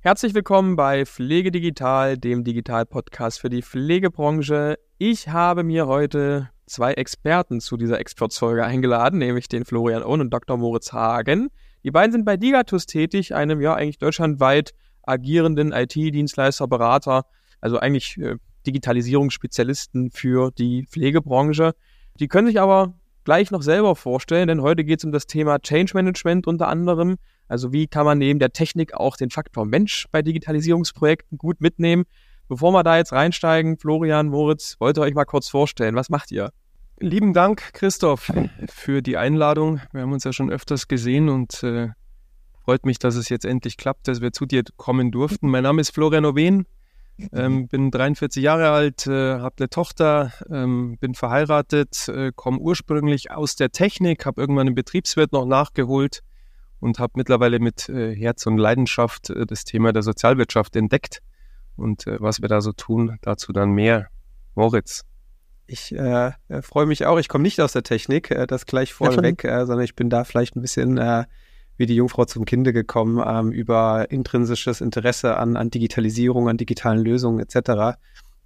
Herzlich willkommen bei Pflege Digital, dem Digital-Podcast für die Pflegebranche. Ich habe mir heute zwei Experten zu dieser Exportfolge eingeladen, nämlich den Florian Ohn und Dr. Moritz Hagen. Die beiden sind bei Digatus tätig, einem ja eigentlich deutschlandweit agierenden IT-Dienstleister, Berater, also eigentlich äh, Digitalisierungsspezialisten für die Pflegebranche. Die können sich aber gleich noch selber vorstellen, denn heute geht es um das Thema Change Management unter anderem. Also wie kann man neben der Technik auch den Faktor Mensch bei Digitalisierungsprojekten gut mitnehmen? Bevor wir da jetzt reinsteigen, Florian, Moritz, wollt ihr euch mal kurz vorstellen, was macht ihr? Lieben Dank, Christoph, für die Einladung. Wir haben uns ja schon öfters gesehen und äh, freut mich, dass es jetzt endlich klappt, dass wir zu dir kommen durften. Mein Name ist Florian Owen, ähm, bin 43 Jahre alt, äh, habe eine Tochter, ähm, bin verheiratet, äh, komme ursprünglich aus der Technik, habe irgendwann einen Betriebswirt noch nachgeholt und habe mittlerweile mit äh, Herz und Leidenschaft äh, das Thema der Sozialwirtschaft entdeckt. Und äh, was wir da so tun, dazu dann mehr. Moritz. Ich äh, freue mich auch. Ich komme nicht aus der Technik, das gleich vorweg, sondern ich bin da vielleicht ein bisschen wie die Jungfrau zum Kinde gekommen ähm, über intrinsisches Interesse an, an Digitalisierung, an digitalen Lösungen etc.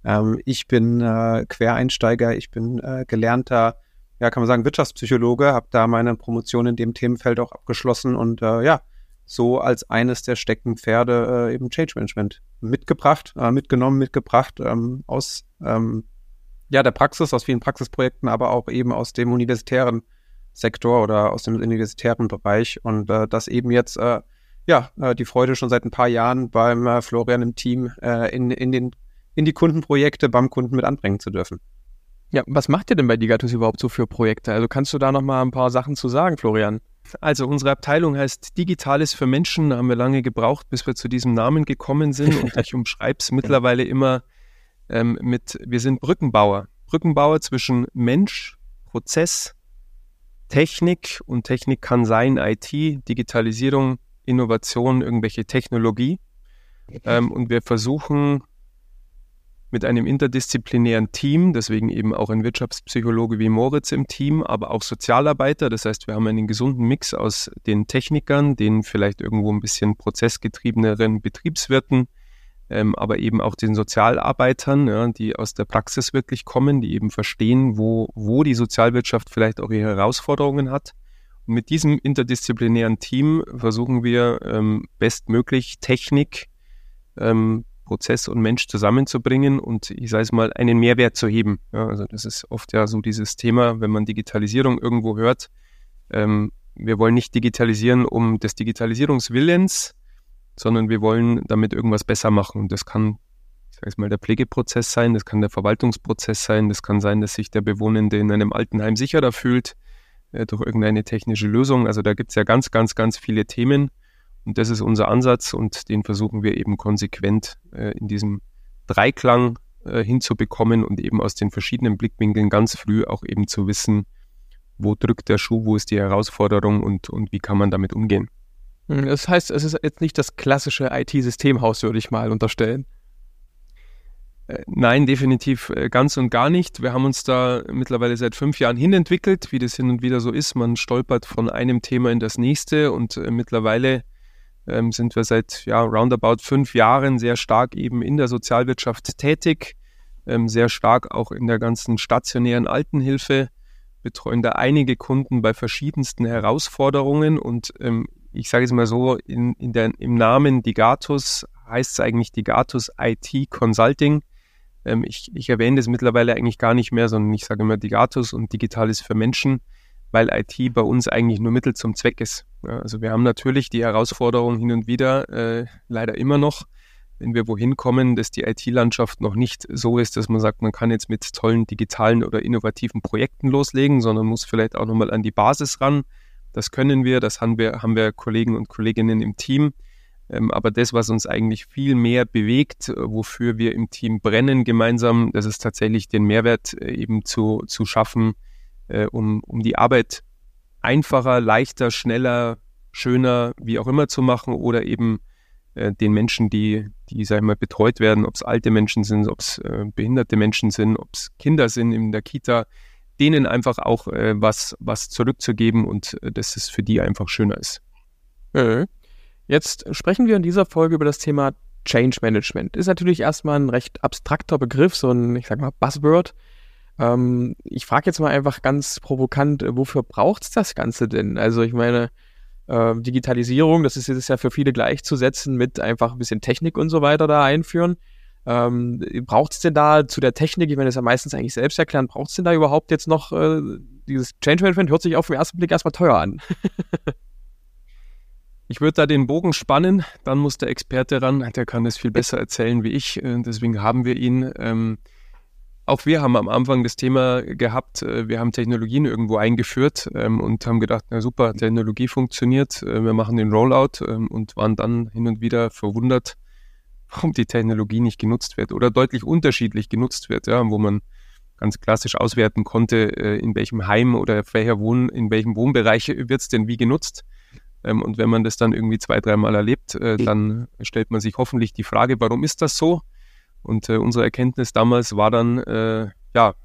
Ähm, ich bin äh, Quereinsteiger, ich bin äh, gelernter, ja, kann man sagen, Wirtschaftspsychologe, habe da meine Promotion in dem Themenfeld auch abgeschlossen und äh, ja, so als eines der Steckenpferde äh, eben Change Management mitgebracht, äh, mitgenommen, mitgebracht ähm, aus ähm, ja, der Praxis, aus vielen Praxisprojekten, aber auch eben aus dem universitären Sektor oder aus dem universitären Bereich und äh, das eben jetzt äh, ja äh, die Freude schon seit ein paar Jahren beim äh, Florian im Team äh, in, in, den, in die Kundenprojekte beim Kunden mit anbringen zu dürfen. Ja, was macht ihr denn bei Digatus überhaupt so für Projekte? Also kannst du da noch mal ein paar Sachen zu sagen, Florian? Also unsere Abteilung heißt Digitales für Menschen. Da haben wir lange gebraucht, bis wir zu diesem Namen gekommen sind. Und ich umschreibe es mittlerweile immer ähm, mit, wir sind Brückenbauer. Brückenbauer zwischen Mensch, Prozess, Technik und Technik kann sein IT, Digitalisierung, Innovation, irgendwelche Technologie. Ähm, und wir versuchen mit einem interdisziplinären Team, deswegen eben auch ein Wirtschaftspsychologe wie Moritz im Team, aber auch Sozialarbeiter. Das heißt, wir haben einen gesunden Mix aus den Technikern, den vielleicht irgendwo ein bisschen prozessgetriebeneren Betriebswirten, ähm, aber eben auch den Sozialarbeitern, ja, die aus der Praxis wirklich kommen, die eben verstehen, wo, wo die Sozialwirtschaft vielleicht auch ihre Herausforderungen hat. Und mit diesem interdisziplinären Team versuchen wir ähm, bestmöglich Technik, ähm, Prozess und Mensch zusammenzubringen und ich sage es mal, einen Mehrwert zu heben. Ja, also das ist oft ja so dieses Thema, wenn man Digitalisierung irgendwo hört. Ähm, wir wollen nicht digitalisieren um des Digitalisierungswillens, sondern wir wollen damit irgendwas besser machen. Und das kann, ich sage mal, der Pflegeprozess sein, das kann der Verwaltungsprozess sein, das kann sein, dass sich der Bewohnende in einem Altenheim sicherer fühlt äh, durch irgendeine technische Lösung. Also da gibt es ja ganz, ganz, ganz viele Themen. Und das ist unser Ansatz und den versuchen wir eben konsequent äh, in diesem Dreiklang äh, hinzubekommen und eben aus den verschiedenen Blickwinkeln ganz früh auch eben zu wissen, wo drückt der Schuh, wo ist die Herausforderung und, und wie kann man damit umgehen. Hm, das heißt, es ist jetzt nicht das klassische IT-Systemhaus, würde ich mal unterstellen. Äh, nein, definitiv äh, ganz und gar nicht. Wir haben uns da mittlerweile seit fünf Jahren hinentwickelt, wie das hin und wieder so ist. Man stolpert von einem Thema in das nächste und äh, mittlerweile ähm, sind wir seit ja, roundabout fünf Jahren sehr stark eben in der Sozialwirtschaft tätig, ähm, sehr stark auch in der ganzen stationären Altenhilfe, betreuen da einige Kunden bei verschiedensten Herausforderungen und ähm, ich sage es mal so, in, in der, im Namen Digatus heißt es eigentlich Digatus IT Consulting. Ähm, ich, ich erwähne das mittlerweile eigentlich gar nicht mehr, sondern ich sage immer Digatus und Digitales für Menschen, weil IT bei uns eigentlich nur Mittel zum Zweck ist. Ja, also wir haben natürlich die Herausforderung hin und wieder, äh, leider immer noch, wenn wir wohin kommen, dass die IT-Landschaft noch nicht so ist, dass man sagt, man kann jetzt mit tollen digitalen oder innovativen Projekten loslegen, sondern muss vielleicht auch nochmal an die Basis ran das können wir, das haben wir, haben wir Kollegen und Kolleginnen im Team. Ähm, aber das, was uns eigentlich viel mehr bewegt, äh, wofür wir im Team brennen gemeinsam, das ist tatsächlich den Mehrwert äh, eben zu, zu schaffen, äh, um, um die Arbeit einfacher, leichter, schneller, schöner, wie auch immer zu machen oder eben den Menschen, die, die, sag ich mal, betreut werden, ob es alte Menschen sind, ob es behinderte Menschen sind, ob es Kinder sind in der Kita, denen einfach auch äh, was, was zurückzugeben und äh, dass es für die einfach schöner ist. Mhm. Jetzt sprechen wir in dieser Folge über das Thema Change Management. Ist natürlich erstmal ein recht abstrakter Begriff, so ein, ich sag mal, Buzzword. Ähm, ich frage jetzt mal einfach ganz provokant, wofür braucht es das Ganze denn? Also ich meine, äh, Digitalisierung, das ist jetzt ja für viele gleichzusetzen mit einfach ein bisschen Technik und so weiter da einführen. Ähm, braucht es denn da zu der Technik, ich meine, das ist ja meistens eigentlich selbst erklären, braucht es denn da überhaupt jetzt noch äh, dieses Change Management? Hört sich auf den ersten Blick erstmal teuer an. Ich würde da den Bogen spannen, dann muss der Experte ran, der kann es viel besser erzählen wie ich, äh, deswegen haben wir ihn. Ähm, auch wir haben am Anfang das Thema gehabt, äh, wir haben Technologien irgendwo eingeführt ähm, und haben gedacht, na super, Technologie funktioniert, äh, wir machen den Rollout ähm, und waren dann hin und wieder verwundert, warum die Technologie nicht genutzt wird oder deutlich unterschiedlich genutzt wird, ja, wo man ganz klassisch auswerten konnte, äh, in welchem Heim oder welcher Wohn, in welchem Wohnbereich wird es denn wie genutzt. Ähm, und wenn man das dann irgendwie zwei, dreimal erlebt, äh, dann stellt man sich hoffentlich die Frage, warum ist das so? Und äh, unsere Erkenntnis damals war dann, ja,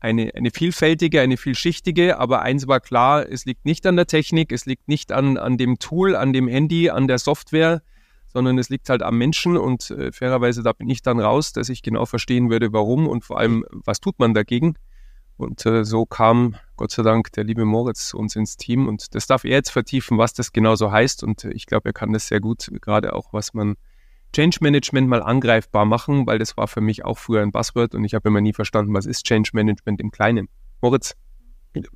eine, eine vielfältige, eine vielschichtige, aber eins war klar, es liegt nicht an der Technik, es liegt nicht an, an dem Tool, an dem Handy, an der Software, sondern es liegt halt am Menschen und äh, fairerweise, da bin ich dann raus, dass ich genau verstehen würde, warum und vor allem, was tut man dagegen. Und äh, so kam Gott sei Dank der liebe Moritz zu uns ins Team und das darf er jetzt vertiefen, was das genau so heißt. Und äh, ich glaube, er kann das sehr gut, gerade auch was man Change Management mal angreifbar machen, weil das war für mich auch früher ein Buzzword und ich habe immer nie verstanden, was ist Change Management im Kleinen. Moritz.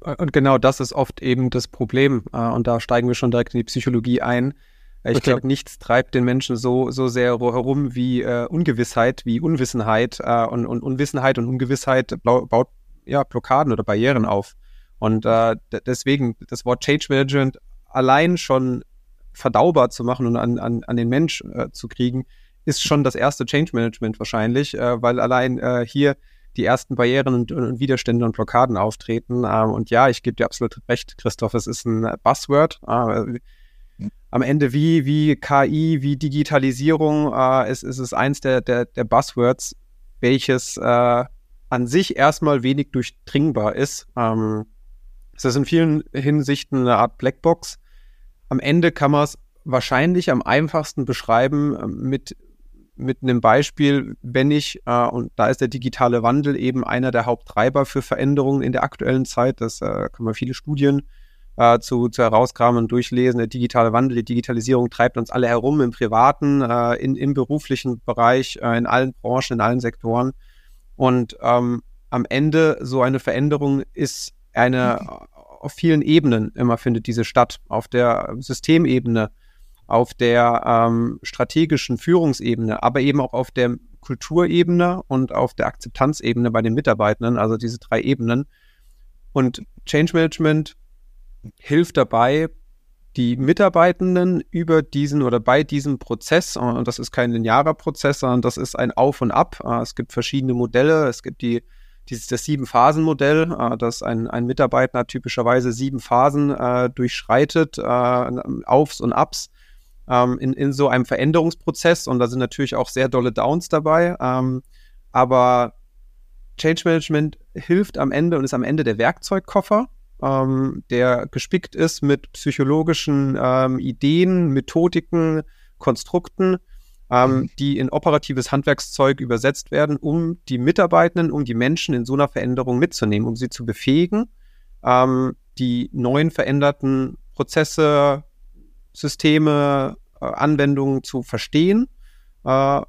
Und genau das ist oft eben das Problem. Äh, und da steigen wir schon direkt in die Psychologie ein. Ich glaube, nichts treibt den Menschen so, so sehr herum wie äh, Ungewissheit, wie Unwissenheit. Äh, und, und Unwissenheit und Ungewissheit baut ja, Blockaden oder Barrieren auf. Und äh, deswegen das Wort Change Management allein schon verdaubar zu machen und an, an, an den Mensch äh, zu kriegen, ist schon das erste Change Management wahrscheinlich, äh, weil allein äh, hier die ersten Barrieren und, und Widerstände und Blockaden auftreten. Ähm, und ja, ich gebe dir absolut recht, Christoph, es ist ein Buzzword. Äh, am Ende wie, wie KI, wie Digitalisierung, äh, ist, ist es eins der, der, der Buzzwords, welches äh, an sich erstmal wenig durchdringbar ist. Ähm, es ist in vielen Hinsichten eine Art Blackbox. Am Ende kann man es wahrscheinlich am einfachsten beschreiben äh, mit, mit einem Beispiel, wenn ich, äh, und da ist der digitale Wandel eben einer der Haupttreiber für Veränderungen in der aktuellen Zeit. Das äh, kann man viele Studien äh, zu, zu herauskramen und durchlesen. Der digitale Wandel, die Digitalisierung treibt uns alle herum im privaten, äh, in, im beruflichen Bereich, äh, in allen Branchen, in allen Sektoren. Und ähm, am Ende so eine Veränderung ist eine auf vielen Ebenen immer findet diese statt. Auf der Systemebene, auf der ähm, strategischen Führungsebene, aber eben auch auf der Kulturebene und auf der Akzeptanzebene bei den Mitarbeitenden, also diese drei Ebenen. Und Change Management hilft dabei, die Mitarbeitenden über diesen oder bei diesem Prozess, und das ist kein linearer Prozess, sondern das ist ein Auf und Ab. Äh, es gibt verschiedene Modelle. Es gibt die, dieses, das Sieben-Phasen-Modell, äh, das ein, ein Mitarbeiter typischerweise sieben Phasen äh, durchschreitet, äh, Aufs und Abs ähm, in, in so einem Veränderungsprozess. Und da sind natürlich auch sehr dolle Downs dabei. Ähm, aber Change Management hilft am Ende und ist am Ende der Werkzeugkoffer, ähm, der gespickt ist mit psychologischen ähm, Ideen, Methodiken, Konstrukten, ähm, mhm. die in operatives Handwerkszeug übersetzt werden, um die Mitarbeitenden, um die Menschen in so einer Veränderung mitzunehmen, um sie zu befähigen, ähm, die neuen veränderten Prozesse, Systeme, äh, Anwendungen zu verstehen, äh,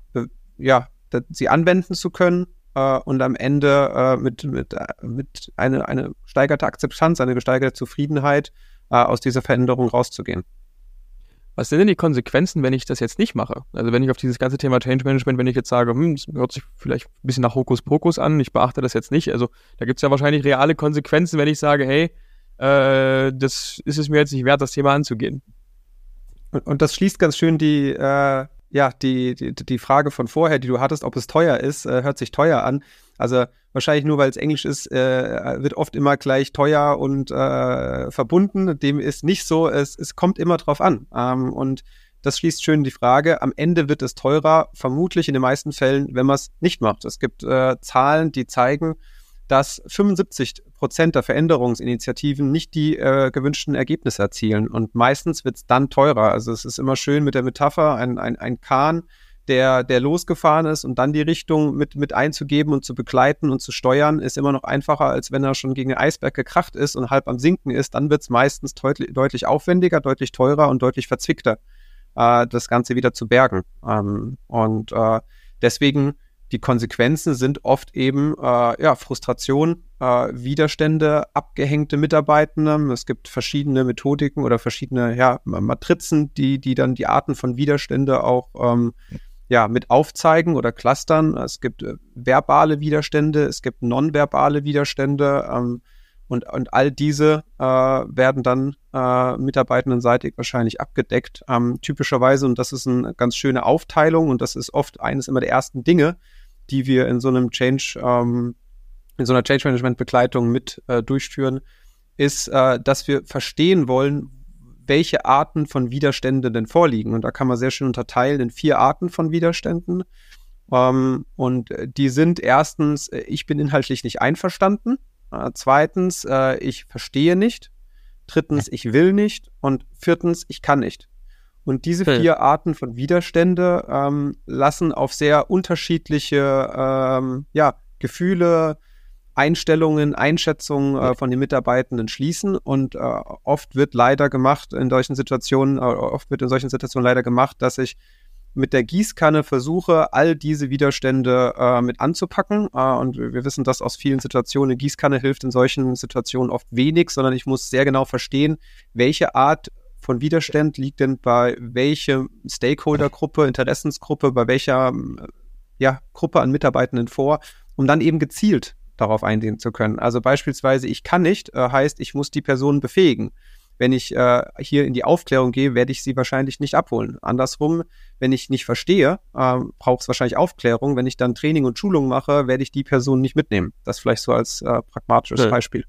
ja, sie anwenden zu können äh, und am Ende äh, mit, mit, äh, mit eine, eine steigerte Akzeptanz, eine gesteigerte Zufriedenheit äh, aus dieser Veränderung rauszugehen. Was sind denn die Konsequenzen, wenn ich das jetzt nicht mache? Also wenn ich auf dieses ganze Thema Change Management, wenn ich jetzt sage, hm, das hört sich vielleicht ein bisschen nach Hokuspokus an, ich beachte das jetzt nicht. Also da gibt es ja wahrscheinlich reale Konsequenzen, wenn ich sage, hey, äh, das ist es mir jetzt nicht wert, das Thema anzugehen. Und, und das schließt ganz schön die, äh, ja, die, die, die Frage von vorher, die du hattest, ob es teuer ist, äh, hört sich teuer an. Also wahrscheinlich nur, weil es Englisch ist, äh, wird oft immer gleich teuer und äh, verbunden. Dem ist nicht so. Es, es kommt immer drauf an. Ähm, und das schließt schön die Frage. Am Ende wird es teurer, vermutlich in den meisten Fällen, wenn man es nicht macht. Es gibt äh, Zahlen, die zeigen, dass 75 Prozent der Veränderungsinitiativen nicht die äh, gewünschten Ergebnisse erzielen. Und meistens wird es dann teurer. Also es ist immer schön mit der Metapher, ein, ein, ein Kahn, der, der losgefahren ist und dann die Richtung mit, mit einzugeben und zu begleiten und zu steuern, ist immer noch einfacher, als wenn er schon gegen den Eisberg gekracht ist und halb am Sinken ist. Dann wird es meistens deutlich, deutlich aufwendiger, deutlich teurer und deutlich verzwickter, äh, das Ganze wieder zu bergen. Ähm, und äh, deswegen die Konsequenzen sind oft eben äh, ja, Frustration, äh, Widerstände, abgehängte Mitarbeitende. Es gibt verschiedene Methodiken oder verschiedene ja, Matrizen, die, die dann die Arten von Widerstände auch ähm, ja, mit aufzeigen oder clustern. Es gibt äh, verbale Widerstände, es gibt nonverbale Widerstände ähm, und, und all diese äh, werden dann äh, mitarbeitendenseitig wahrscheinlich abgedeckt. Ähm, typischerweise, und das ist eine ganz schöne Aufteilung und das ist oft eines immer der ersten Dinge, die wir in so einem Change, ähm, in so einer Change Management Begleitung mit äh, durchführen, ist, äh, dass wir verstehen wollen, welche Arten von Widerständen denn vorliegen. Und da kann man sehr schön unterteilen in vier Arten von Widerständen. Ähm, und die sind erstens, äh, ich bin inhaltlich nicht einverstanden. Äh, zweitens, äh, ich verstehe nicht. Drittens, ich will nicht. Und viertens, ich kann nicht. Und diese vier Arten von Widerstände ähm, lassen auf sehr unterschiedliche ähm, ja, Gefühle, Einstellungen, Einschätzungen äh, von den Mitarbeitenden schließen. Und äh, oft wird leider gemacht in solchen Situationen, äh, oft wird in solchen Situationen leider gemacht, dass ich mit der Gießkanne versuche, all diese Widerstände äh, mit anzupacken. Äh, und wir wissen das aus vielen Situationen. Eine Gießkanne hilft in solchen Situationen oft wenig, sondern ich muss sehr genau verstehen, welche Art von Widerstand liegt denn bei welcher Stakeholder-Gruppe, Interessensgruppe, bei welcher ja, Gruppe an Mitarbeitenden vor, um dann eben gezielt darauf eingehen zu können. Also beispielsweise, ich kann nicht, äh, heißt, ich muss die Person befähigen. Wenn ich äh, hier in die Aufklärung gehe, werde ich sie wahrscheinlich nicht abholen. Andersrum, wenn ich nicht verstehe, äh, braucht es wahrscheinlich Aufklärung. Wenn ich dann Training und Schulung mache, werde ich die Person nicht mitnehmen. Das vielleicht so als äh, pragmatisches ja. Beispiel.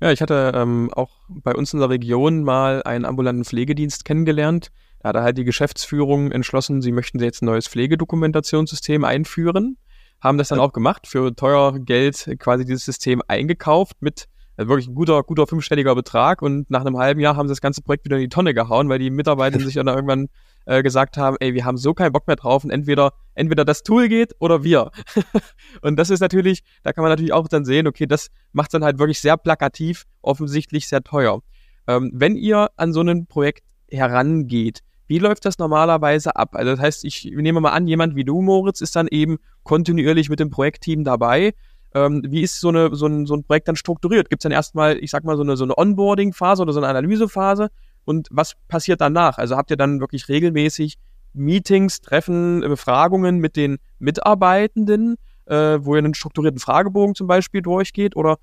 Ja, ich hatte ähm, auch bei uns in der Region mal einen ambulanten Pflegedienst kennengelernt. Da hat halt die Geschäftsführung entschlossen, sie möchten jetzt ein neues Pflegedokumentationssystem einführen, haben das dann auch gemacht, für teuer Geld quasi dieses System eingekauft mit also wirklich ein guter, guter fünfstelliger Betrag und nach einem halben Jahr haben sie das ganze Projekt wieder in die Tonne gehauen, weil die Mitarbeiter sich dann irgendwann äh, gesagt haben, ey, wir haben so keinen Bock mehr drauf und entweder, entweder das Tool geht oder wir. und das ist natürlich, da kann man natürlich auch dann sehen, okay, das macht dann halt wirklich sehr plakativ, offensichtlich sehr teuer. Ähm, wenn ihr an so ein Projekt herangeht, wie läuft das normalerweise ab? Also das heißt, ich nehme mal an, jemand wie du, Moritz, ist dann eben kontinuierlich mit dem Projektteam dabei. Ähm, wie ist so, eine, so, ein, so ein Projekt dann strukturiert? Gibt es dann erstmal, ich sag mal, so eine, so eine Onboarding-Phase oder so eine Analysephase? Und was passiert danach? Also habt ihr dann wirklich regelmäßig Meetings, Treffen, Befragungen mit den Mitarbeitenden, äh, wo ihr einen strukturierten Fragebogen zum Beispiel durchgeht? Oder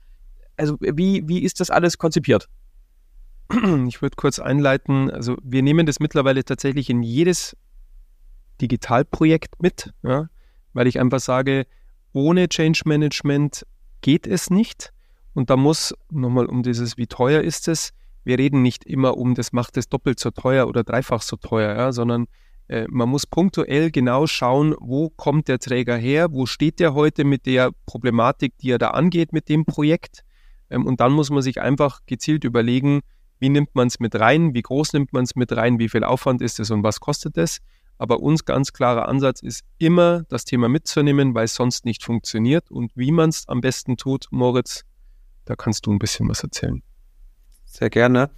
also wie, wie ist das alles konzipiert? Ich würde kurz einleiten. Also wir nehmen das mittlerweile tatsächlich in jedes Digitalprojekt mit, ja, weil ich einfach sage, ohne Change Management geht es nicht. Und da muss, nochmal um dieses, wie teuer ist es, wir reden nicht immer um, das macht es doppelt so teuer oder dreifach so teuer, ja, sondern äh, man muss punktuell genau schauen, wo kommt der Träger her, wo steht der heute mit der Problematik, die er da angeht mit dem Projekt. Ähm, und dann muss man sich einfach gezielt überlegen, wie nimmt man es mit rein, wie groß nimmt man es mit rein, wie viel Aufwand ist es und was kostet es. Aber uns ganz klarer Ansatz ist immer, das Thema mitzunehmen, weil es sonst nicht funktioniert. Und wie man es am besten tut, Moritz, da kannst du ein bisschen was erzählen. Sehr gerne.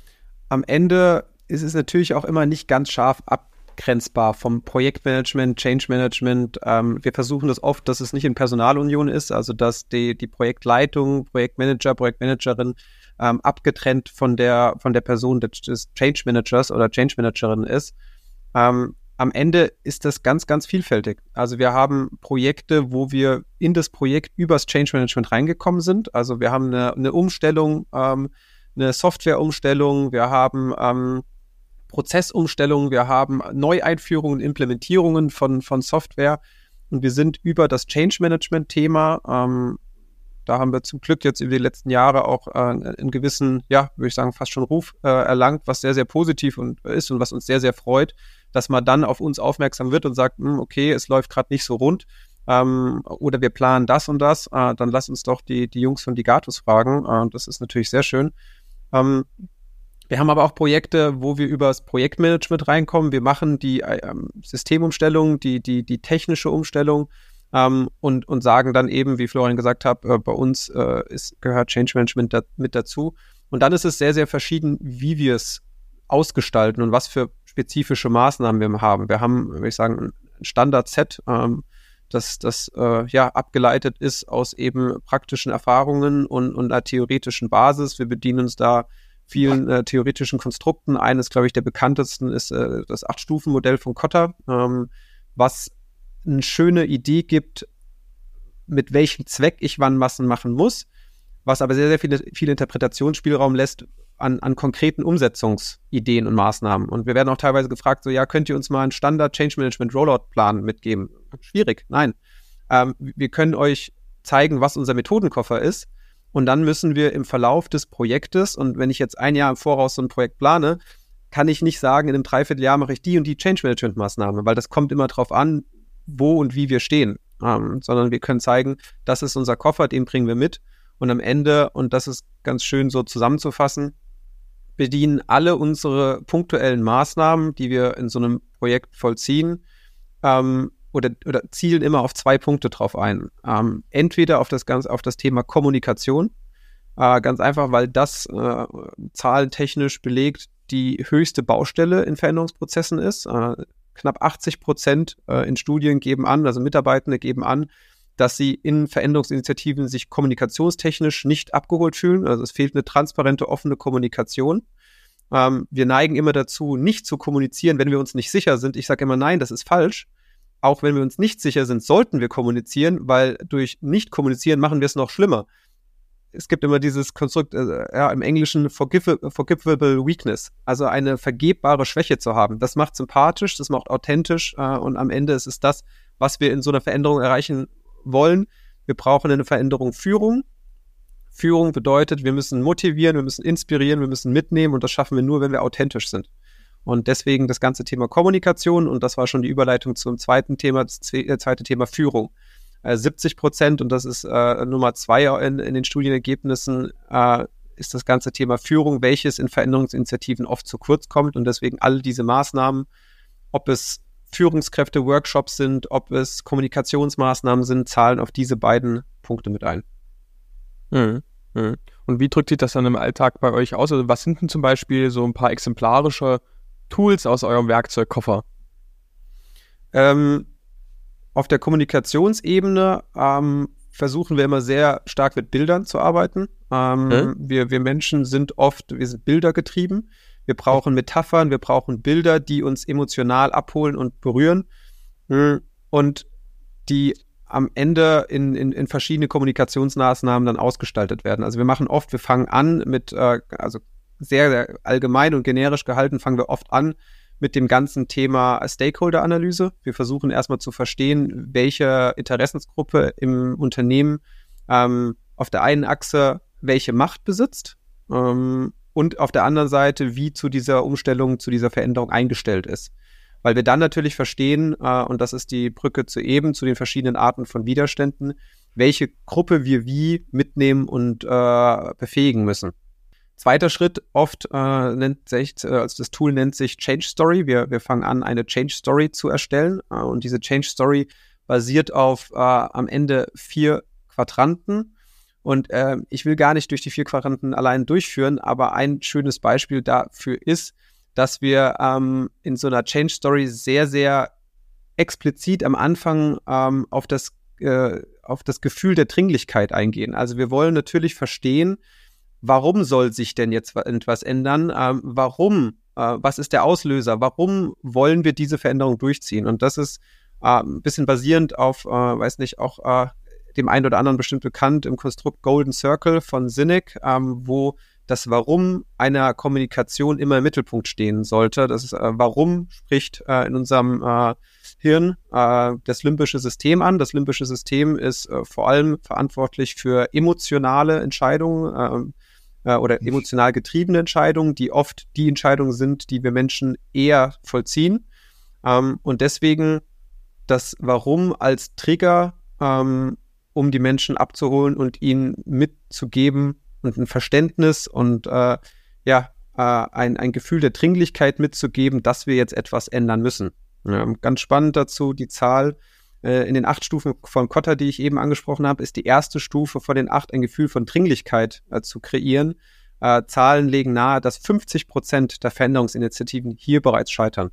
Am Ende ist es natürlich auch immer nicht ganz scharf abgrenzbar vom Projektmanagement, Change Management. Ähm, wir versuchen das oft, dass es nicht in Personalunion ist, also dass die, die Projektleitung, Projektmanager, Projektmanagerin ähm, abgetrennt von der, von der Person des, Change Managers oder Change Managerin ist. Ähm, am Ende ist das ganz, ganz vielfältig. Also wir haben Projekte, wo wir in das Projekt übers Change Management reingekommen sind. Also wir haben eine, eine Umstellung, ähm, eine Softwareumstellung, wir haben ähm, Prozessumstellungen, wir haben Neueinführungen, Implementierungen von, von Software und wir sind über das Change Management Thema, ähm, da haben wir zum Glück jetzt über die letzten Jahre auch äh, einen gewissen, ja, würde ich sagen, fast schon Ruf äh, erlangt, was sehr, sehr positiv und, ist und was uns sehr, sehr freut, dass man dann auf uns aufmerksam wird und sagt, hm, okay, es läuft gerade nicht so rund ähm, oder wir planen das und das, äh, dann lass uns doch die, die Jungs von Digatus fragen. Äh, das ist natürlich sehr schön. Ähm, wir haben aber auch Projekte, wo wir über das Projektmanagement reinkommen. Wir machen die ähm, Systemumstellung, die, die, die technische Umstellung ähm, und, und sagen dann eben, wie Florian gesagt hat, äh, bei uns äh, ist, gehört Change Management da, mit dazu. Und dann ist es sehr, sehr verschieden, wie wir es ausgestalten und was für spezifische Maßnahmen wir haben. Wir haben, würde ich sagen, ein Standard-Set, ähm, das, das äh, ja abgeleitet ist aus eben praktischen Erfahrungen und, und einer theoretischen Basis. Wir bedienen uns da vielen äh, theoretischen Konstrukten. Eines, glaube ich, der bekanntesten ist äh, das Acht-Stufen-Modell von Kotter, ähm, was eine schöne Idee gibt, mit welchem Zweck ich wann Massen machen muss, was aber sehr, sehr viele, viel Interpretationsspielraum lässt an, an konkreten Umsetzungsideen und Maßnahmen. Und wir werden auch teilweise gefragt, so, ja, könnt ihr uns mal einen Standard Change Management Rollout Plan mitgeben? Schwierig, nein. Ähm, wir können euch zeigen, was unser Methodenkoffer ist und dann müssen wir im Verlauf des Projektes, und wenn ich jetzt ein Jahr im Voraus so ein Projekt plane, kann ich nicht sagen, in einem Dreivierteljahr mache ich die und die Change Management Maßnahme, weil das kommt immer drauf an, wo und wie wir stehen. Ähm, sondern wir können zeigen, das ist unser Koffer, den bringen wir mit. Und am Ende, und das ist ganz schön so zusammenzufassen, bedienen alle unsere punktuellen Maßnahmen, die wir in so einem Projekt vollziehen, ähm, oder, oder zielen immer auf zwei Punkte drauf ein. Ähm, entweder auf das ganze, auf das Thema Kommunikation, äh, ganz einfach, weil das äh, zahlentechnisch belegt die höchste Baustelle in Veränderungsprozessen ist. Äh, knapp 80 Prozent äh, in Studien geben an, also Mitarbeitende geben an, dass sie in Veränderungsinitiativen sich kommunikationstechnisch nicht abgeholt fühlen. Also es fehlt eine transparente, offene Kommunikation. Ähm, wir neigen immer dazu, nicht zu kommunizieren, wenn wir uns nicht sicher sind. Ich sage immer, nein, das ist falsch auch wenn wir uns nicht sicher sind, sollten wir kommunizieren, weil durch Nicht-Kommunizieren machen wir es noch schlimmer. Es gibt immer dieses Konstrukt, äh, ja, im Englischen forgivable weakness, also eine vergebbare Schwäche zu haben. Das macht sympathisch, das macht authentisch äh, und am Ende ist es das, was wir in so einer Veränderung erreichen wollen. Wir brauchen eine Veränderung Führung. Führung bedeutet, wir müssen motivieren, wir müssen inspirieren, wir müssen mitnehmen und das schaffen wir nur, wenn wir authentisch sind. Und deswegen das ganze Thema Kommunikation und das war schon die Überleitung zum zweiten Thema, das äh, zweite Thema Führung. Äh, 70 Prozent, und das ist äh, Nummer zwei in, in den Studienergebnissen, äh, ist das ganze Thema Führung, welches in Veränderungsinitiativen oft zu kurz kommt. Und deswegen all diese Maßnahmen, ob es Führungskräfte-Workshops sind, ob es Kommunikationsmaßnahmen sind, zahlen auf diese beiden Punkte mit ein. Mhm. Mhm. Und wie drückt sich das dann im Alltag bei euch aus? Also was sind denn zum Beispiel so ein paar exemplarische Tools aus eurem Werkzeugkoffer? Ähm, auf der Kommunikationsebene ähm, versuchen wir immer sehr stark mit Bildern zu arbeiten. Ähm, hm? wir, wir Menschen sind oft, wir sind bildergetrieben. Wir brauchen Metaphern, wir brauchen Bilder, die uns emotional abholen und berühren hm, und die am Ende in, in, in verschiedene Kommunikationsmaßnahmen dann ausgestaltet werden. Also wir machen oft, wir fangen an mit, äh, also sehr, sehr allgemein und generisch gehalten, fangen wir oft an mit dem ganzen Thema Stakeholder-Analyse. Wir versuchen erstmal zu verstehen, welche Interessensgruppe im Unternehmen ähm, auf der einen Achse welche Macht besitzt ähm, und auf der anderen Seite, wie zu dieser Umstellung, zu dieser Veränderung eingestellt ist. Weil wir dann natürlich verstehen, äh, und das ist die Brücke zu eben, zu den verschiedenen Arten von Widerständen, welche Gruppe wir wie mitnehmen und äh, befähigen müssen. Zweiter Schritt oft äh, nennt sich, äh, also das Tool nennt sich Change Story. Wir, wir fangen an, eine Change Story zu erstellen. Äh, und diese Change Story basiert auf äh, am Ende vier Quadranten. Und äh, ich will gar nicht durch die vier Quadranten allein durchführen, aber ein schönes Beispiel dafür ist, dass wir ähm, in so einer Change Story sehr, sehr explizit am Anfang ähm, auf, das, äh, auf das Gefühl der Dringlichkeit eingehen. Also wir wollen natürlich verstehen, warum soll sich denn jetzt etwas ändern? Ähm, warum? Äh, was ist der Auslöser? Warum wollen wir diese Veränderung durchziehen? Und das ist äh, ein bisschen basierend auf, äh, weiß nicht, auch äh, dem einen oder anderen bestimmt bekannt im Konstrukt Golden Circle von Cynic, ähm, wo das Warum einer Kommunikation immer im Mittelpunkt stehen sollte. Das ist, äh, Warum spricht äh, in unserem äh, Hirn äh, das limbische System an. Das limbische System ist äh, vor allem verantwortlich für emotionale Entscheidungen, ähm, äh, oder emotional getriebene Entscheidungen, die oft die Entscheidungen sind, die wir Menschen eher vollziehen. Ähm, und deswegen das Warum als Trigger ähm, um die Menschen abzuholen und ihnen mitzugeben und ein Verständnis und äh, ja, äh, ein, ein Gefühl der Dringlichkeit mitzugeben, dass wir jetzt etwas ändern müssen. Ja, ganz spannend dazu, die Zahl äh, in den acht Stufen von Kotter, die ich eben angesprochen habe, ist die erste Stufe von den acht, ein Gefühl von Dringlichkeit äh, zu kreieren. Äh, Zahlen legen nahe, dass 50 Prozent der Veränderungsinitiativen hier bereits scheitern.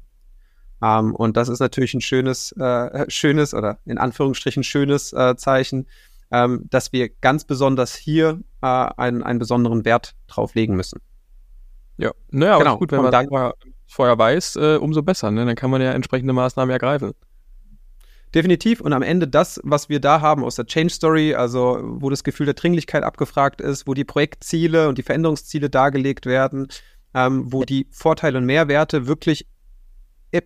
Ähm, und das ist natürlich ein schönes, äh, schönes oder in Anführungsstrichen schönes äh, Zeichen, ähm, dass wir ganz besonders hier äh, einen, einen besonderen Wert drauf legen müssen. Ja, naja, genau. gut, wenn man dann vorher, vorher weiß, äh, umso besser. Ne? Dann kann man ja entsprechende Maßnahmen ergreifen. Definitiv. Und am Ende das, was wir da haben aus der Change Story, also wo das Gefühl der Dringlichkeit abgefragt ist, wo die Projektziele und die Veränderungsziele dargelegt werden, ähm, wo die Vorteile und Mehrwerte wirklich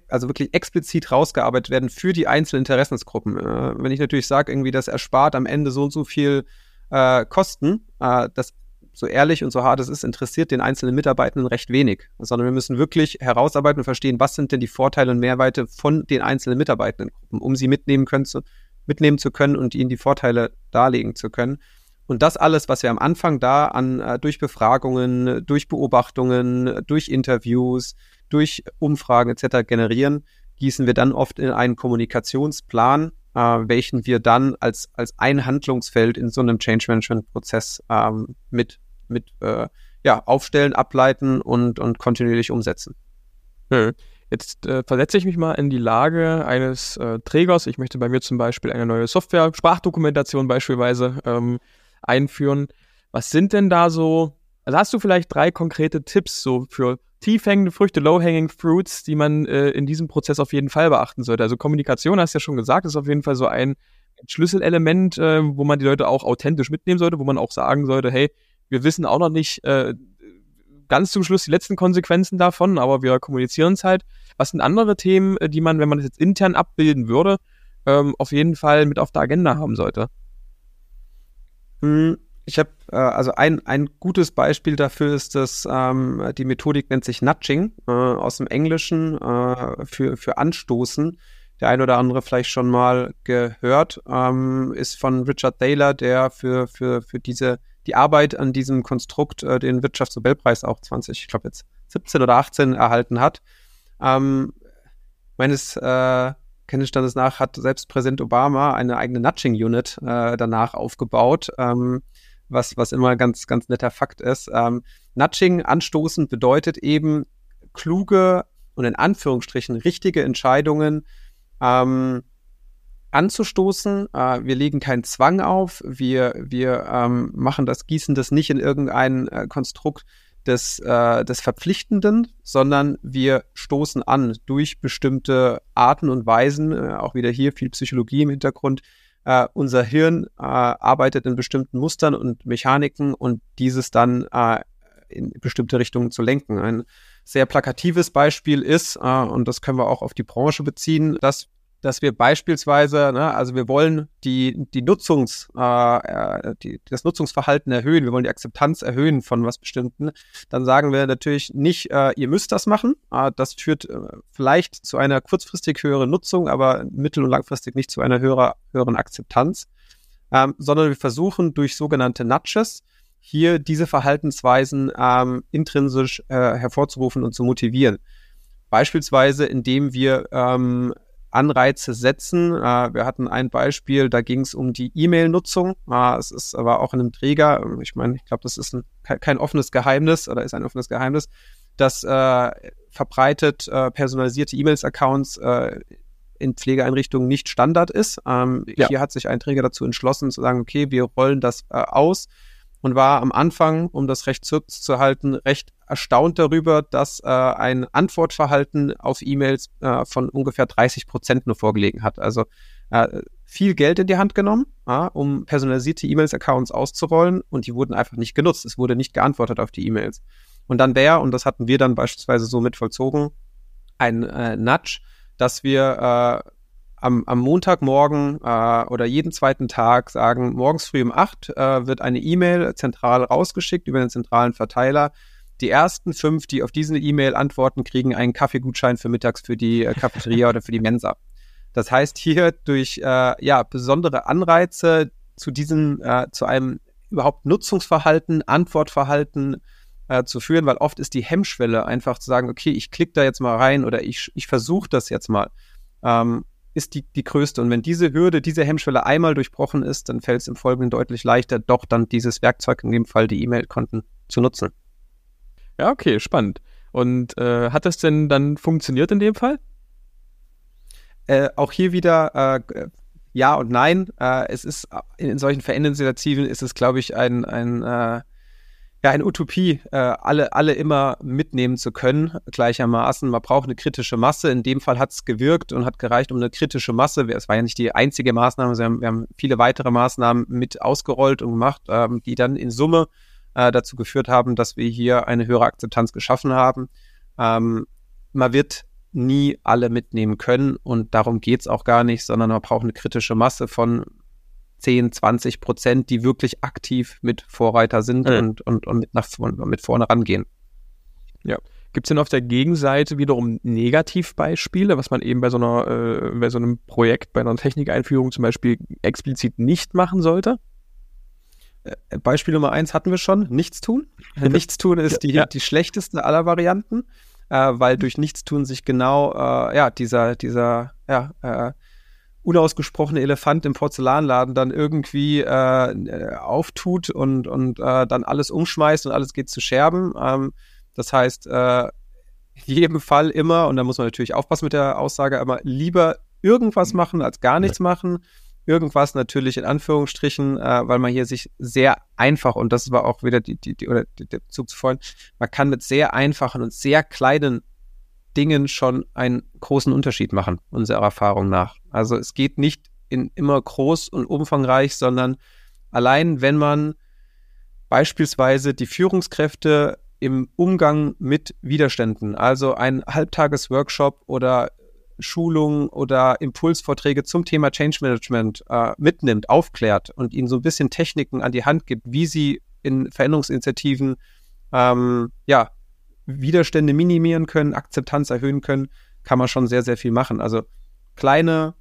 also wirklich explizit rausgearbeitet werden für die einzelnen Interessensgruppen. Äh, wenn ich natürlich sage, irgendwie, das erspart am Ende so und so viel äh, Kosten, äh, das so ehrlich und so hart es ist, interessiert den einzelnen Mitarbeitenden recht wenig, sondern wir müssen wirklich herausarbeiten und verstehen, was sind denn die Vorteile und Mehrweite von den einzelnen Mitarbeitendengruppen, um sie mitnehmen, können zu, mitnehmen zu können und ihnen die Vorteile darlegen zu können. Und das alles, was wir am Anfang da an äh, durch Befragungen, durch Beobachtungen, durch Interviews, durch Umfragen etc. generieren, gießen wir dann oft in einen Kommunikationsplan, äh, welchen wir dann als, als ein Handlungsfeld in so einem Change Management Prozess ähm, mit, mit äh, ja, aufstellen, ableiten und, und kontinuierlich umsetzen. Hm. Jetzt äh, versetze ich mich mal in die Lage eines äh, Trägers. Ich möchte bei mir zum Beispiel eine neue Software, Sprachdokumentation beispielsweise ähm, einführen. Was sind denn da so, also hast du vielleicht drei konkrete Tipps so für tiefhängende Früchte, low-hanging fruits, die man äh, in diesem Prozess auf jeden Fall beachten sollte. Also Kommunikation, hast du ja schon gesagt, ist auf jeden Fall so ein Schlüsselelement, äh, wo man die Leute auch authentisch mitnehmen sollte, wo man auch sagen sollte, hey, wir wissen auch noch nicht äh, ganz zum Schluss die letzten Konsequenzen davon, aber wir kommunizieren es halt. Was sind andere Themen, äh, die man, wenn man das jetzt intern abbilden würde, ähm, auf jeden Fall mit auf der Agenda haben sollte? Hm, ich habe äh, also ein, ein gutes Beispiel dafür ist, dass ähm, die Methodik nennt sich Nudging äh, aus dem Englischen äh, für, für Anstoßen. Der ein oder andere vielleicht schon mal gehört, ähm, ist von Richard Thaler, der für, für, für diese, die Arbeit an diesem Konstrukt äh, den Wirtschaftsnobelpreis auch 20, ich glaube jetzt 17 oder 18 erhalten hat. Ähm, meines äh, Kenntnisstandes nach hat selbst Präsident Obama eine eigene Nudging-Unit äh, danach aufgebaut. Ähm, was, was immer ganz, ganz netter Fakt ist. Ähm, Nudging, anstoßen, bedeutet eben kluge und in Anführungsstrichen richtige Entscheidungen ähm, anzustoßen. Äh, wir legen keinen Zwang auf. Wir, wir ähm, machen das, gießen das nicht in irgendein äh, Konstrukt des, äh, des Verpflichtenden, sondern wir stoßen an durch bestimmte Arten und Weisen, äh, auch wieder hier viel Psychologie im Hintergrund, äh, unser Hirn äh, arbeitet in bestimmten Mustern und Mechaniken und dieses dann äh, in bestimmte Richtungen zu lenken. Ein sehr plakatives Beispiel ist, äh, und das können wir auch auf die Branche beziehen, dass dass wir beispielsweise, ne, also wir wollen die, die Nutzungs, äh, äh, die, das Nutzungsverhalten erhöhen, wir wollen die Akzeptanz erhöhen von was Bestimmten, dann sagen wir natürlich nicht, äh, ihr müsst das machen. Äh, das führt äh, vielleicht zu einer kurzfristig höheren Nutzung, aber mittel- und langfristig nicht zu einer höherer, höheren Akzeptanz, ähm, sondern wir versuchen durch sogenannte Nudges hier diese Verhaltensweisen ähm, intrinsisch äh, hervorzurufen und zu motivieren. Beispielsweise, indem wir ähm, Anreize setzen. Äh, wir hatten ein Beispiel, da ging es um die E-Mail-Nutzung. Äh, es ist aber auch in einem Träger, ich meine, ich glaube, das ist ein, kein offenes Geheimnis oder ist ein offenes Geheimnis, dass äh, verbreitet äh, personalisierte E-Mails-Accounts äh, in Pflegeeinrichtungen nicht Standard ist. Ähm, ja. Hier hat sich ein Träger dazu entschlossen zu sagen, okay, wir rollen das äh, aus und war am Anfang, um das recht kurz zu halten, recht erstaunt darüber, dass äh, ein Antwortverhalten auf E-Mails äh, von ungefähr 30 Prozent nur vorgelegen hat. Also äh, viel Geld in die Hand genommen, ja, um personalisierte E-Mails-Accounts auszurollen und die wurden einfach nicht genutzt. Es wurde nicht geantwortet auf die E-Mails. Und dann wäre, und das hatten wir dann beispielsweise so mit vollzogen, ein äh, Nudge, dass wir äh, am, am Montagmorgen äh, oder jeden zweiten Tag sagen, morgens früh um acht äh, wird eine E-Mail zentral rausgeschickt über den zentralen Verteiler. Die ersten fünf, die auf diese E-Mail antworten, kriegen einen Kaffeegutschein für mittags für die äh, Cafeteria oder für die Mensa. Das heißt, hier durch äh, ja, besondere Anreize zu diesem, äh, zu einem überhaupt Nutzungsverhalten, Antwortverhalten äh, zu führen, weil oft ist die Hemmschwelle einfach zu sagen, okay, ich klicke da jetzt mal rein oder ich, ich versuche das jetzt mal, ähm, ist die, die größte. Und wenn diese Hürde, diese Hemmschwelle einmal durchbrochen ist, dann fällt es im Folgenden deutlich leichter, doch dann dieses Werkzeug, in dem Fall die E-Mail-Konten, zu nutzen. Ja, okay, spannend. Und äh, hat das denn dann funktioniert in dem Fall? Äh, auch hier wieder äh, ja und nein. Äh, es ist in, solchen Veränderungsinitiativen ist es, glaube ich, ein, ein äh, ja, eine Utopie, äh, alle, alle immer mitnehmen zu können, gleichermaßen. Man braucht eine kritische Masse. In dem Fall hat es gewirkt und hat gereicht um eine kritische Masse. Es war ja nicht die einzige Maßnahme, wir haben, wir haben viele weitere Maßnahmen mit ausgerollt und gemacht, ähm, die dann in Summe äh, dazu geführt haben, dass wir hier eine höhere Akzeptanz geschaffen haben. Ähm, man wird nie alle mitnehmen können und darum geht's auch gar nicht, sondern man braucht eine kritische Masse von 10, 20 Prozent, die wirklich aktiv mit Vorreiter sind mhm. und, und, und mit, nach, mit vorne rangehen. Ja. Gibt es denn auf der Gegenseite wiederum Negativbeispiele, was man eben bei so einer, äh, bei so einem Projekt, bei einer Technikeinführung zum Beispiel explizit nicht machen sollte? Äh, Beispiel Nummer eins hatten wir schon, Nichtstun. Nichtstun ist die, ja. die schlechteste aller Varianten, äh, weil durch Nichtstun sich genau äh, ja, dieser, dieser ja, äh, unausgesprochene Elefant im Porzellanladen dann irgendwie äh, auftut und, und äh, dann alles umschmeißt und alles geht zu Scherben. Ähm, das heißt, äh, in jedem Fall immer, und da muss man natürlich aufpassen mit der Aussage, aber lieber irgendwas machen als gar nichts machen. Irgendwas natürlich in Anführungsstrichen, äh, weil man hier sich sehr einfach, und das war auch wieder die, die, die oder der Bezug zu vorhin, man kann mit sehr einfachen und sehr kleinen Dingen schon einen großen Unterschied machen, unserer Erfahrung nach. Also es geht nicht in immer groß und umfangreich, sondern allein wenn man beispielsweise die Führungskräfte im Umgang mit Widerständen, also ein Halbtagesworkshop oder Schulungen oder Impulsvorträge zum Thema Change Management äh, mitnimmt, aufklärt und ihnen so ein bisschen Techniken an die Hand gibt, wie sie in Veränderungsinitiativen ähm, ja, Widerstände minimieren können, Akzeptanz erhöhen können, kann man schon sehr, sehr viel machen. Also kleine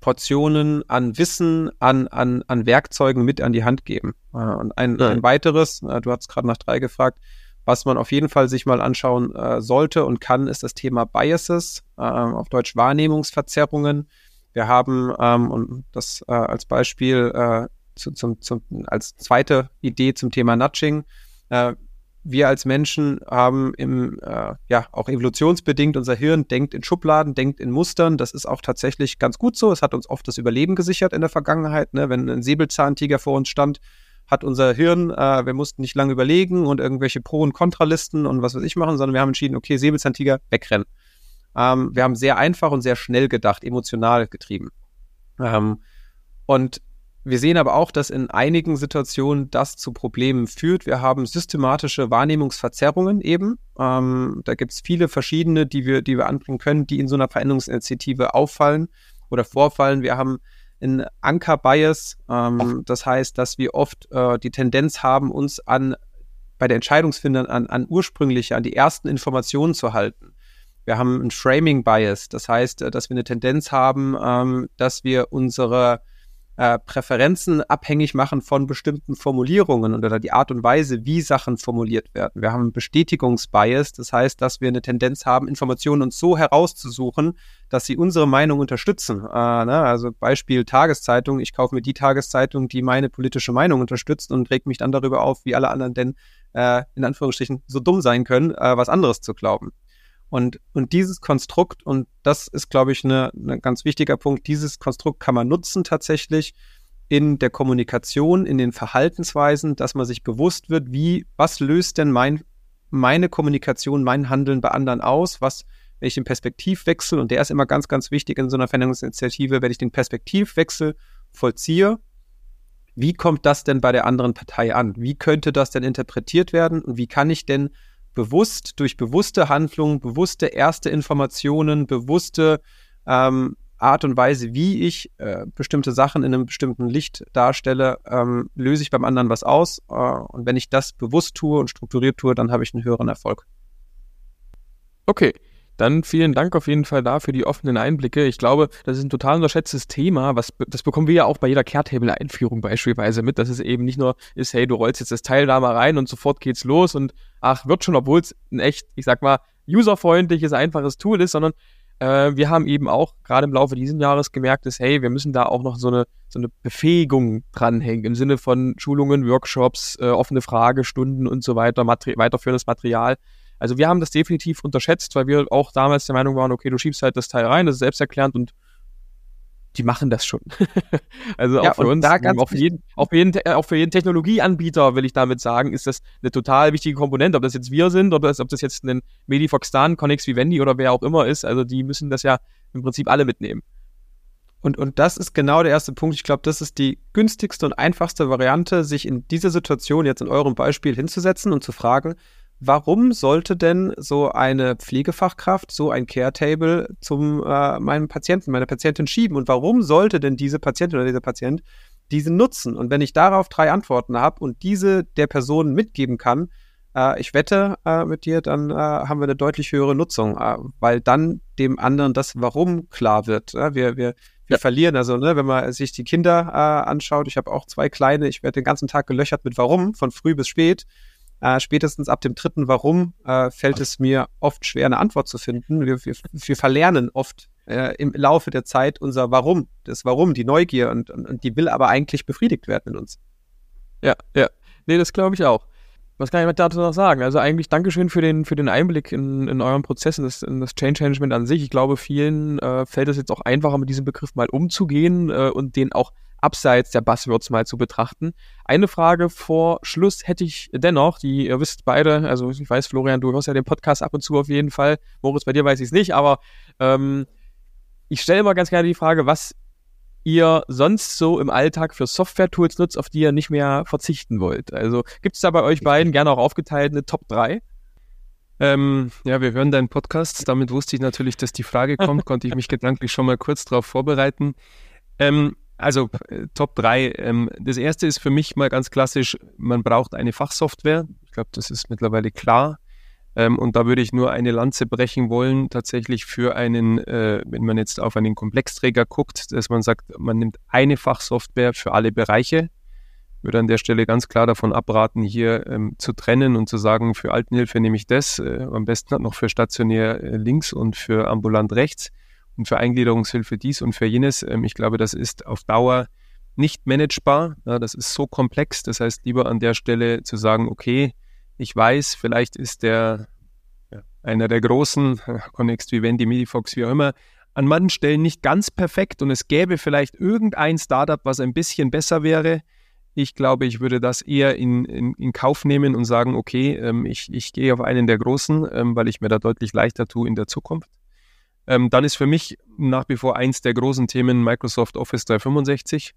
Portionen an Wissen, an, an, an Werkzeugen mit an die Hand geben. Und ein, ein weiteres, du hast gerade nach drei gefragt, was man auf jeden Fall sich mal anschauen äh, sollte und kann, ist das Thema Biases, äh, auf Deutsch Wahrnehmungsverzerrungen. Wir haben, ähm, und das äh, als Beispiel äh, zu, zum, zum, als zweite Idee zum Thema Nudging, äh, wir als Menschen haben im, äh, ja, auch evolutionsbedingt, unser Hirn denkt in Schubladen, denkt in Mustern. Das ist auch tatsächlich ganz gut so. Es hat uns oft das Überleben gesichert in der Vergangenheit. Ne? Wenn ein Säbelzahntiger vor uns stand, hat unser Hirn, äh, wir mussten nicht lange überlegen und irgendwelche Pro- und Kontralisten und was weiß ich machen, sondern wir haben entschieden, okay, Säbelzahntiger, wegrennen. Ähm, wir haben sehr einfach und sehr schnell gedacht, emotional getrieben. Ähm, und wir sehen aber auch, dass in einigen Situationen das zu Problemen führt. Wir haben systematische Wahrnehmungsverzerrungen eben. Ähm, da gibt es viele verschiedene, die wir, die wir anbringen können, die in so einer Veränderungsinitiative auffallen oder vorfallen. Wir haben einen Anker-Bias. Ähm, das heißt, dass wir oft äh, die Tendenz haben, uns an bei der Entscheidungsfindung an, an ursprüngliche, an die ersten Informationen zu halten. Wir haben einen Framing-Bias. Das heißt, äh, dass wir eine Tendenz haben, ähm, dass wir unsere äh, Präferenzen abhängig machen von bestimmten Formulierungen oder die Art und Weise, wie Sachen formuliert werden. Wir haben Bestätigungsbias, das heißt, dass wir eine Tendenz haben, Informationen uns so herauszusuchen, dass sie unsere Meinung unterstützen. Äh, ne? Also Beispiel Tageszeitung, ich kaufe mir die Tageszeitung, die meine politische Meinung unterstützt und regt mich dann darüber auf, wie alle anderen denn äh, in Anführungsstrichen so dumm sein können, äh, was anderes zu glauben. Und, und dieses Konstrukt, und das ist, glaube ich, ein ne, ne ganz wichtiger Punkt, dieses Konstrukt kann man nutzen tatsächlich in der Kommunikation, in den Verhaltensweisen, dass man sich bewusst wird, wie, was löst denn mein, meine Kommunikation, mein Handeln bei anderen aus, was, wenn ich den Perspektivwechsel, und der ist immer ganz, ganz wichtig in so einer Veränderungsinitiative, wenn ich den Perspektivwechsel vollziehe, wie kommt das denn bei der anderen Partei an? Wie könnte das denn interpretiert werden? Und wie kann ich denn bewusst durch bewusste Handlungen, bewusste erste Informationen, bewusste ähm, Art und Weise, wie ich äh, bestimmte Sachen in einem bestimmten Licht darstelle, ähm, löse ich beim anderen was aus. Äh, und wenn ich das bewusst tue und strukturiert tue, dann habe ich einen höheren Erfolg. Okay, Dann vielen Dank auf jeden Fall da für die offenen Einblicke. Ich glaube, das ist ein total unterschätztes Thema. Was, das bekommen wir ja auch bei jeder Caretable-Einführung beispielsweise mit, dass es eben nicht nur ist, hey, du rollst jetzt das Teil da mal rein und sofort geht's los und ach, wird schon, obwohl es ein echt, ich sag mal, userfreundliches, einfaches Tool ist, sondern äh, wir haben eben auch gerade im Laufe dieses Jahres gemerkt, dass, hey, wir müssen da auch noch so eine, so eine Befähigung dranhängen im Sinne von Schulungen, Workshops, äh, offene Fragestunden und so weiter, Materi weiterführendes Material. Also wir haben das definitiv unterschätzt, weil wir auch damals der Meinung waren, okay, du schiebst halt das Teil rein, das ist selbsterklärend und die machen das schon. also auch ja, für uns, auch, für jeden, auch, für jeden, auch für jeden Technologieanbieter, will ich damit sagen, ist das eine total wichtige Komponente. Ob das jetzt wir sind oder ob das jetzt ein Medifox Dan, Connex Vivendi oder wer auch immer ist. Also die müssen das ja im Prinzip alle mitnehmen. Und, und das ist genau der erste Punkt. Ich glaube, das ist die günstigste und einfachste Variante, sich in dieser Situation jetzt in eurem Beispiel hinzusetzen und zu fragen, warum sollte denn so eine Pflegefachkraft so ein Care-Table zum äh, meinem Patienten, meiner Patientin schieben? Und warum sollte denn diese Patientin oder dieser Patient diesen nutzen? Und wenn ich darauf drei Antworten habe und diese der Person mitgeben kann, äh, ich wette äh, mit dir, dann äh, haben wir eine deutlich höhere Nutzung, äh, weil dann dem anderen das Warum klar wird. wir, wir, wir ja. verlieren. Also, ne, wenn man sich die Kinder äh, anschaut, ich habe auch zwei kleine, ich werde den ganzen Tag gelöchert mit Warum, von früh bis spät. Äh, spätestens ab dem dritten Warum äh, fällt es mir oft schwer, eine Antwort zu finden. Wir, wir, wir verlernen oft äh, im Laufe der Zeit unser Warum, das Warum, die Neugier und, und, und die will aber eigentlich befriedigt werden in uns. Ja, ja. Nee, das glaube ich auch. Was kann ich dazu noch sagen? Also eigentlich Dankeschön für den, für den Einblick in, in euren Prozess, in das, in das Change Management an sich. Ich glaube, vielen äh, fällt es jetzt auch einfacher, mit diesem Begriff mal umzugehen äh, und den auch abseits der Buzzwords mal zu betrachten. Eine Frage vor Schluss hätte ich dennoch, die ihr wisst beide, also ich weiß, Florian, du hörst ja den Podcast ab und zu auf jeden Fall. Moritz, bei dir weiß ich es nicht, aber ähm, ich stelle immer ganz gerne die Frage, was ihr sonst so im Alltag für Software-Tools nutzt, auf die ihr nicht mehr verzichten wollt. Also gibt es da bei euch beiden gerne auch aufgeteilt eine Top 3? Ähm, ja, wir hören deinen Podcast. Damit wusste ich natürlich, dass die Frage kommt, konnte ich mich gedanklich schon mal kurz darauf vorbereiten. Ähm, also äh, Top 3. Ähm, das erste ist für mich mal ganz klassisch, man braucht eine Fachsoftware. Ich glaube, das ist mittlerweile klar. Ähm, und da würde ich nur eine Lanze brechen wollen, tatsächlich für einen, äh, wenn man jetzt auf einen Komplexträger guckt, dass man sagt, man nimmt eine Fachsoftware für alle Bereiche. Ich würde an der Stelle ganz klar davon abraten, hier ähm, zu trennen und zu sagen, für Altenhilfe nehme ich das, äh, am besten noch für stationär äh, links und für ambulant rechts und für Eingliederungshilfe dies und für jenes. Ähm, ich glaube, das ist auf Dauer nicht managebar. Ja, das ist so komplex. Das heißt, lieber an der Stelle zu sagen, okay, ich weiß, vielleicht ist der ja, einer der großen, Connext Vivendi, Medifox, wie auch immer, an manchen Stellen nicht ganz perfekt und es gäbe vielleicht irgendein Startup, was ein bisschen besser wäre. Ich glaube, ich würde das eher in, in, in Kauf nehmen und sagen, okay, ähm, ich, ich gehe auf einen der großen, ähm, weil ich mir da deutlich leichter tue in der Zukunft. Ähm, dann ist für mich nach wie vor eins der großen Themen Microsoft Office 365.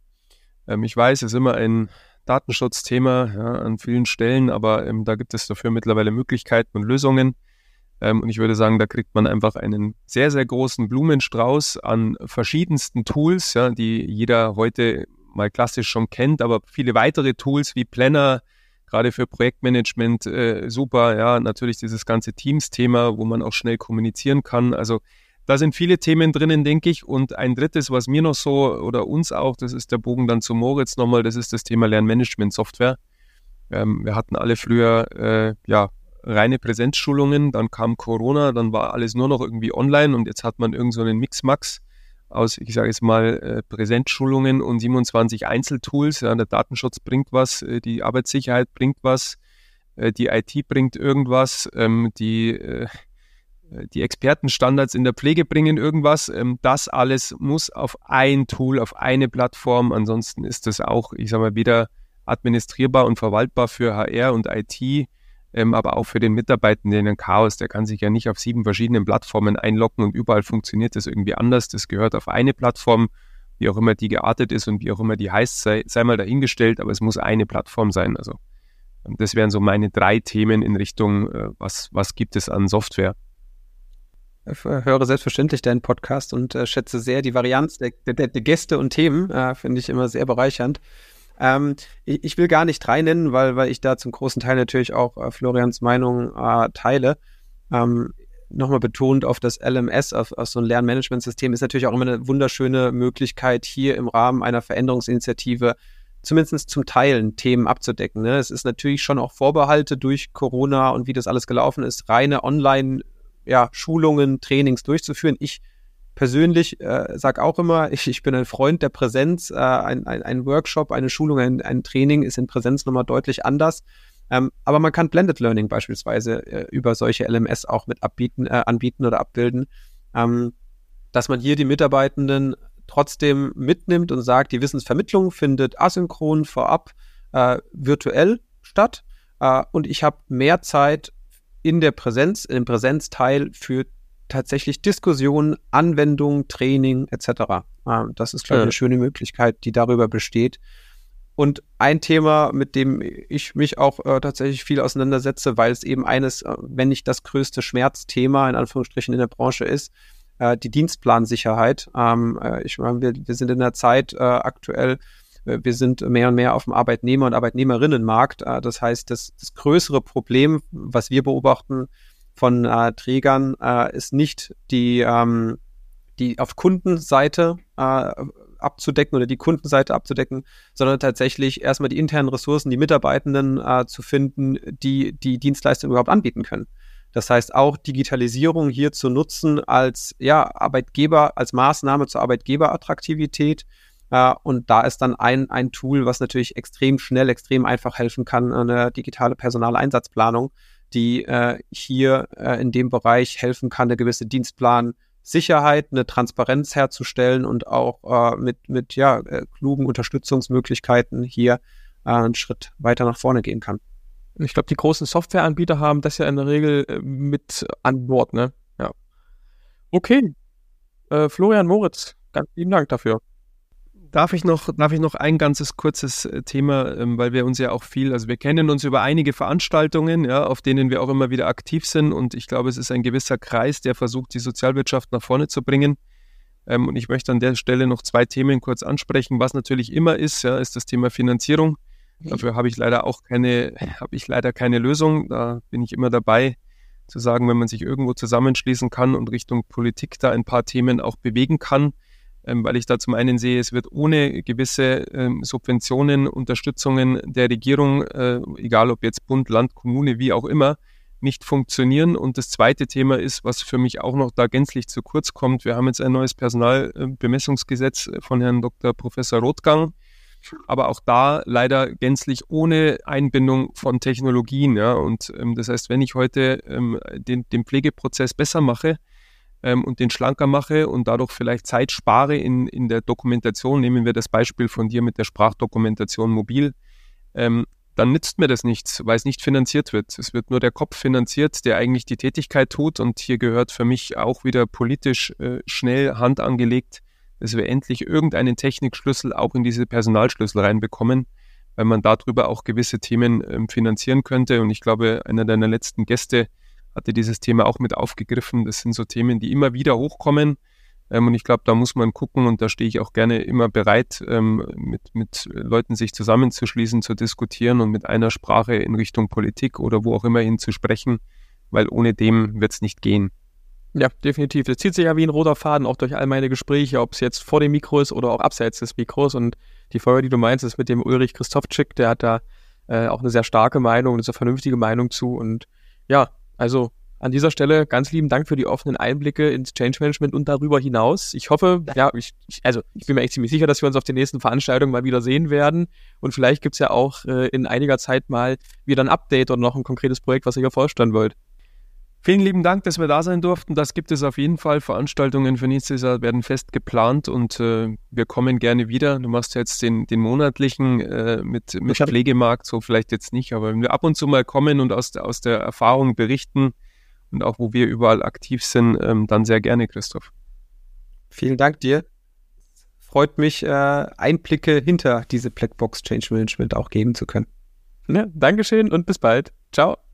Ähm, ich weiß, es ist immer ein Datenschutzthema ja, an vielen Stellen, aber ähm, da gibt es dafür mittlerweile Möglichkeiten und Lösungen. Ähm, und ich würde sagen, da kriegt man einfach einen sehr, sehr großen Blumenstrauß an verschiedensten Tools, ja, die jeder heute mal klassisch schon kennt, aber viele weitere Tools wie Planner, gerade für Projektmanagement äh, super. Ja, natürlich dieses ganze Teams-Thema, wo man auch schnell kommunizieren kann. Also da sind viele Themen drinnen, denke ich. Und ein drittes, was mir noch so oder uns auch, das ist der Bogen dann zu Moritz nochmal, das ist das Thema Lernmanagement-Software. Ähm, wir hatten alle früher äh, ja reine Präsenzschulungen, dann kam Corona, dann war alles nur noch irgendwie online und jetzt hat man irgend so einen Mix-Max aus, ich sage jetzt mal, äh, Präsenzschulungen und 27 Einzeltools. Ja, der Datenschutz bringt was, äh, die Arbeitssicherheit bringt was, äh, die IT bringt irgendwas, ähm, die äh, die Expertenstandards in der Pflege bringen irgendwas. Ähm, das alles muss auf ein Tool, auf eine Plattform. Ansonsten ist das auch, ich sage mal, weder administrierbar und verwaltbar für HR und IT, ähm, aber auch für den Mitarbeitenden ein Chaos. Der kann sich ja nicht auf sieben verschiedenen Plattformen einloggen und überall funktioniert das irgendwie anders. Das gehört auf eine Plattform, wie auch immer die geartet ist und wie auch immer die heißt, sei, sei mal dahingestellt, aber es muss eine Plattform sein. Also ähm, das wären so meine drei Themen in Richtung, äh, was, was gibt es an Software höre selbstverständlich deinen Podcast und äh, schätze sehr die Varianz der, der, der Gäste und Themen. Äh, Finde ich immer sehr bereichernd. Ähm, ich, ich, will gar nicht drei nennen, weil, weil ich da zum großen Teil natürlich auch äh, Florians Meinung äh, teile. Ähm, nochmal betont auf das LMS, auf, auf so ein Lernmanagementsystem, ist natürlich auch immer eine wunderschöne Möglichkeit, hier im Rahmen einer Veränderungsinitiative zumindest zum Teilen Themen abzudecken. Ne? Es ist natürlich schon auch Vorbehalte durch Corona und wie das alles gelaufen ist, reine Online-Schulungen, ja, Trainings durchzuführen. Ich persönlich äh, sage auch immer, ich, ich bin ein Freund der Präsenz. Äh, ein, ein, ein Workshop, eine Schulung, ein, ein Training ist in Präsenz nochmal deutlich anders. Ähm, aber man kann Blended Learning beispielsweise äh, über solche LMS auch mit abbieten, äh, anbieten oder abbilden, ähm, dass man hier die Mitarbeitenden trotzdem mitnimmt und sagt, die Wissensvermittlung findet asynchron vorab äh, virtuell statt äh, und ich habe mehr Zeit in der Präsenz, im Präsenzteil für tatsächlich Diskussionen, Anwendungen, Training etc. Äh, das ist, glaube ich, eine schöne Möglichkeit, die darüber besteht, und ein Thema, mit dem ich mich auch äh, tatsächlich viel auseinandersetze, weil es eben eines, äh, wenn nicht das größte Schmerzthema in Anführungsstrichen in der Branche ist, äh, die Dienstplansicherheit. Ähm, äh, ich meine, wir, wir sind in der Zeit äh, aktuell, äh, wir sind mehr und mehr auf dem Arbeitnehmer- und Arbeitnehmerinnenmarkt. Äh, das heißt, das, das größere Problem, was wir beobachten von äh, Trägern, äh, ist nicht die, ähm, die auf Kundenseite äh, abzudecken oder die Kundenseite abzudecken, sondern tatsächlich erstmal die internen Ressourcen, die Mitarbeitenden äh, zu finden, die die Dienstleistung überhaupt anbieten können. Das heißt auch Digitalisierung hier zu nutzen als ja, Arbeitgeber, als Maßnahme zur Arbeitgeberattraktivität. Äh, und da ist dann ein, ein Tool, was natürlich extrem schnell, extrem einfach helfen kann, eine digitale Personaleinsatzplanung, die äh, hier äh, in dem Bereich helfen kann, eine gewisse Dienstplan Sicherheit, eine Transparenz herzustellen und auch äh, mit, mit ja, äh, klugen Unterstützungsmöglichkeiten hier äh, einen Schritt weiter nach vorne gehen kann. Ich glaube, die großen Softwareanbieter haben das ja in der Regel mit an Bord, ne? Ja. Okay. Florian Moritz, ganz lieben Dank dafür. Darf ich noch, darf ich noch ein ganzes kurzes äh, Thema, ähm, weil wir uns ja auch viel, also wir kennen uns über einige Veranstaltungen, ja, auf denen wir auch immer wieder aktiv sind und ich glaube, es ist ein gewisser Kreis, der versucht, die Sozialwirtschaft nach vorne zu bringen. Ähm, und ich möchte an der Stelle noch zwei Themen kurz ansprechen. Was natürlich immer ist, ja, ist das Thema Finanzierung. Dafür habe ich leider auch keine, habe ich leider keine Lösung. Da bin ich immer dabei, zu sagen, wenn man sich irgendwo zusammenschließen kann und Richtung Politik da ein paar Themen auch bewegen kann, weil ich da zum einen sehe, es wird ohne gewisse ähm, Subventionen, Unterstützungen der Regierung, äh, egal ob jetzt Bund, Land, Kommune, wie auch immer, nicht funktionieren. Und das zweite Thema ist, was für mich auch noch da gänzlich zu kurz kommt. Wir haben jetzt ein neues Personalbemessungsgesetz von Herrn Dr. Professor Rothgang, aber auch da leider gänzlich ohne Einbindung von Technologien. Ja. Und ähm, das heißt, wenn ich heute ähm, den, den Pflegeprozess besser mache, ähm, und den schlanker mache und dadurch vielleicht Zeit spare in, in der Dokumentation, nehmen wir das Beispiel von dir mit der Sprachdokumentation mobil, ähm, dann nützt mir das nichts, weil es nicht finanziert wird. Es wird nur der Kopf finanziert, der eigentlich die Tätigkeit tut. Und hier gehört für mich auch wieder politisch äh, schnell Hand angelegt, dass wir endlich irgendeinen Technikschlüssel auch in diese Personalschlüssel reinbekommen, weil man darüber auch gewisse Themen ähm, finanzieren könnte. Und ich glaube, einer deiner letzten Gäste hatte dieses Thema auch mit aufgegriffen. Das sind so Themen, die immer wieder hochkommen. Ähm, und ich glaube, da muss man gucken und da stehe ich auch gerne immer bereit, ähm, mit, mit Leuten sich zusammenzuschließen, zu diskutieren und mit einer Sprache in Richtung Politik oder wo auch immer hin zu sprechen, weil ohne dem wird es nicht gehen. Ja, definitiv. Das zieht sich ja wie ein roter Faden auch durch all meine Gespräche, ob es jetzt vor dem Mikro ist oder auch abseits des Mikros. Und die Folge, die du meinst, ist mit dem Ulrich Christophczyk, der hat da äh, auch eine sehr starke Meinung, eine sehr vernünftige Meinung zu. Und ja, also an dieser Stelle ganz lieben Dank für die offenen Einblicke ins Change Management und darüber hinaus. Ich hoffe, ja, ich, also ich bin mir echt ziemlich sicher, dass wir uns auf den nächsten Veranstaltungen mal wieder sehen werden. Und vielleicht gibt's ja auch äh, in einiger Zeit mal wieder ein Update oder noch ein konkretes Projekt, was ihr hier vorstellen wollt. Vielen lieben Dank, dass wir da sein durften. Das gibt es auf jeden Fall. Veranstaltungen für nächstes Jahr werden fest geplant und äh, wir kommen gerne wieder. Du machst jetzt den, den monatlichen äh, mit, mit Pflegemarkt, so vielleicht jetzt nicht, aber wenn wir ab und zu mal kommen und aus, aus der Erfahrung berichten, und auch wo wir überall aktiv sind, ähm, dann sehr gerne, Christoph. Vielen Dank dir. Freut mich, äh, Einblicke hinter diese Blackbox Change Management auch geben zu können. Ja, Dankeschön und bis bald. Ciao.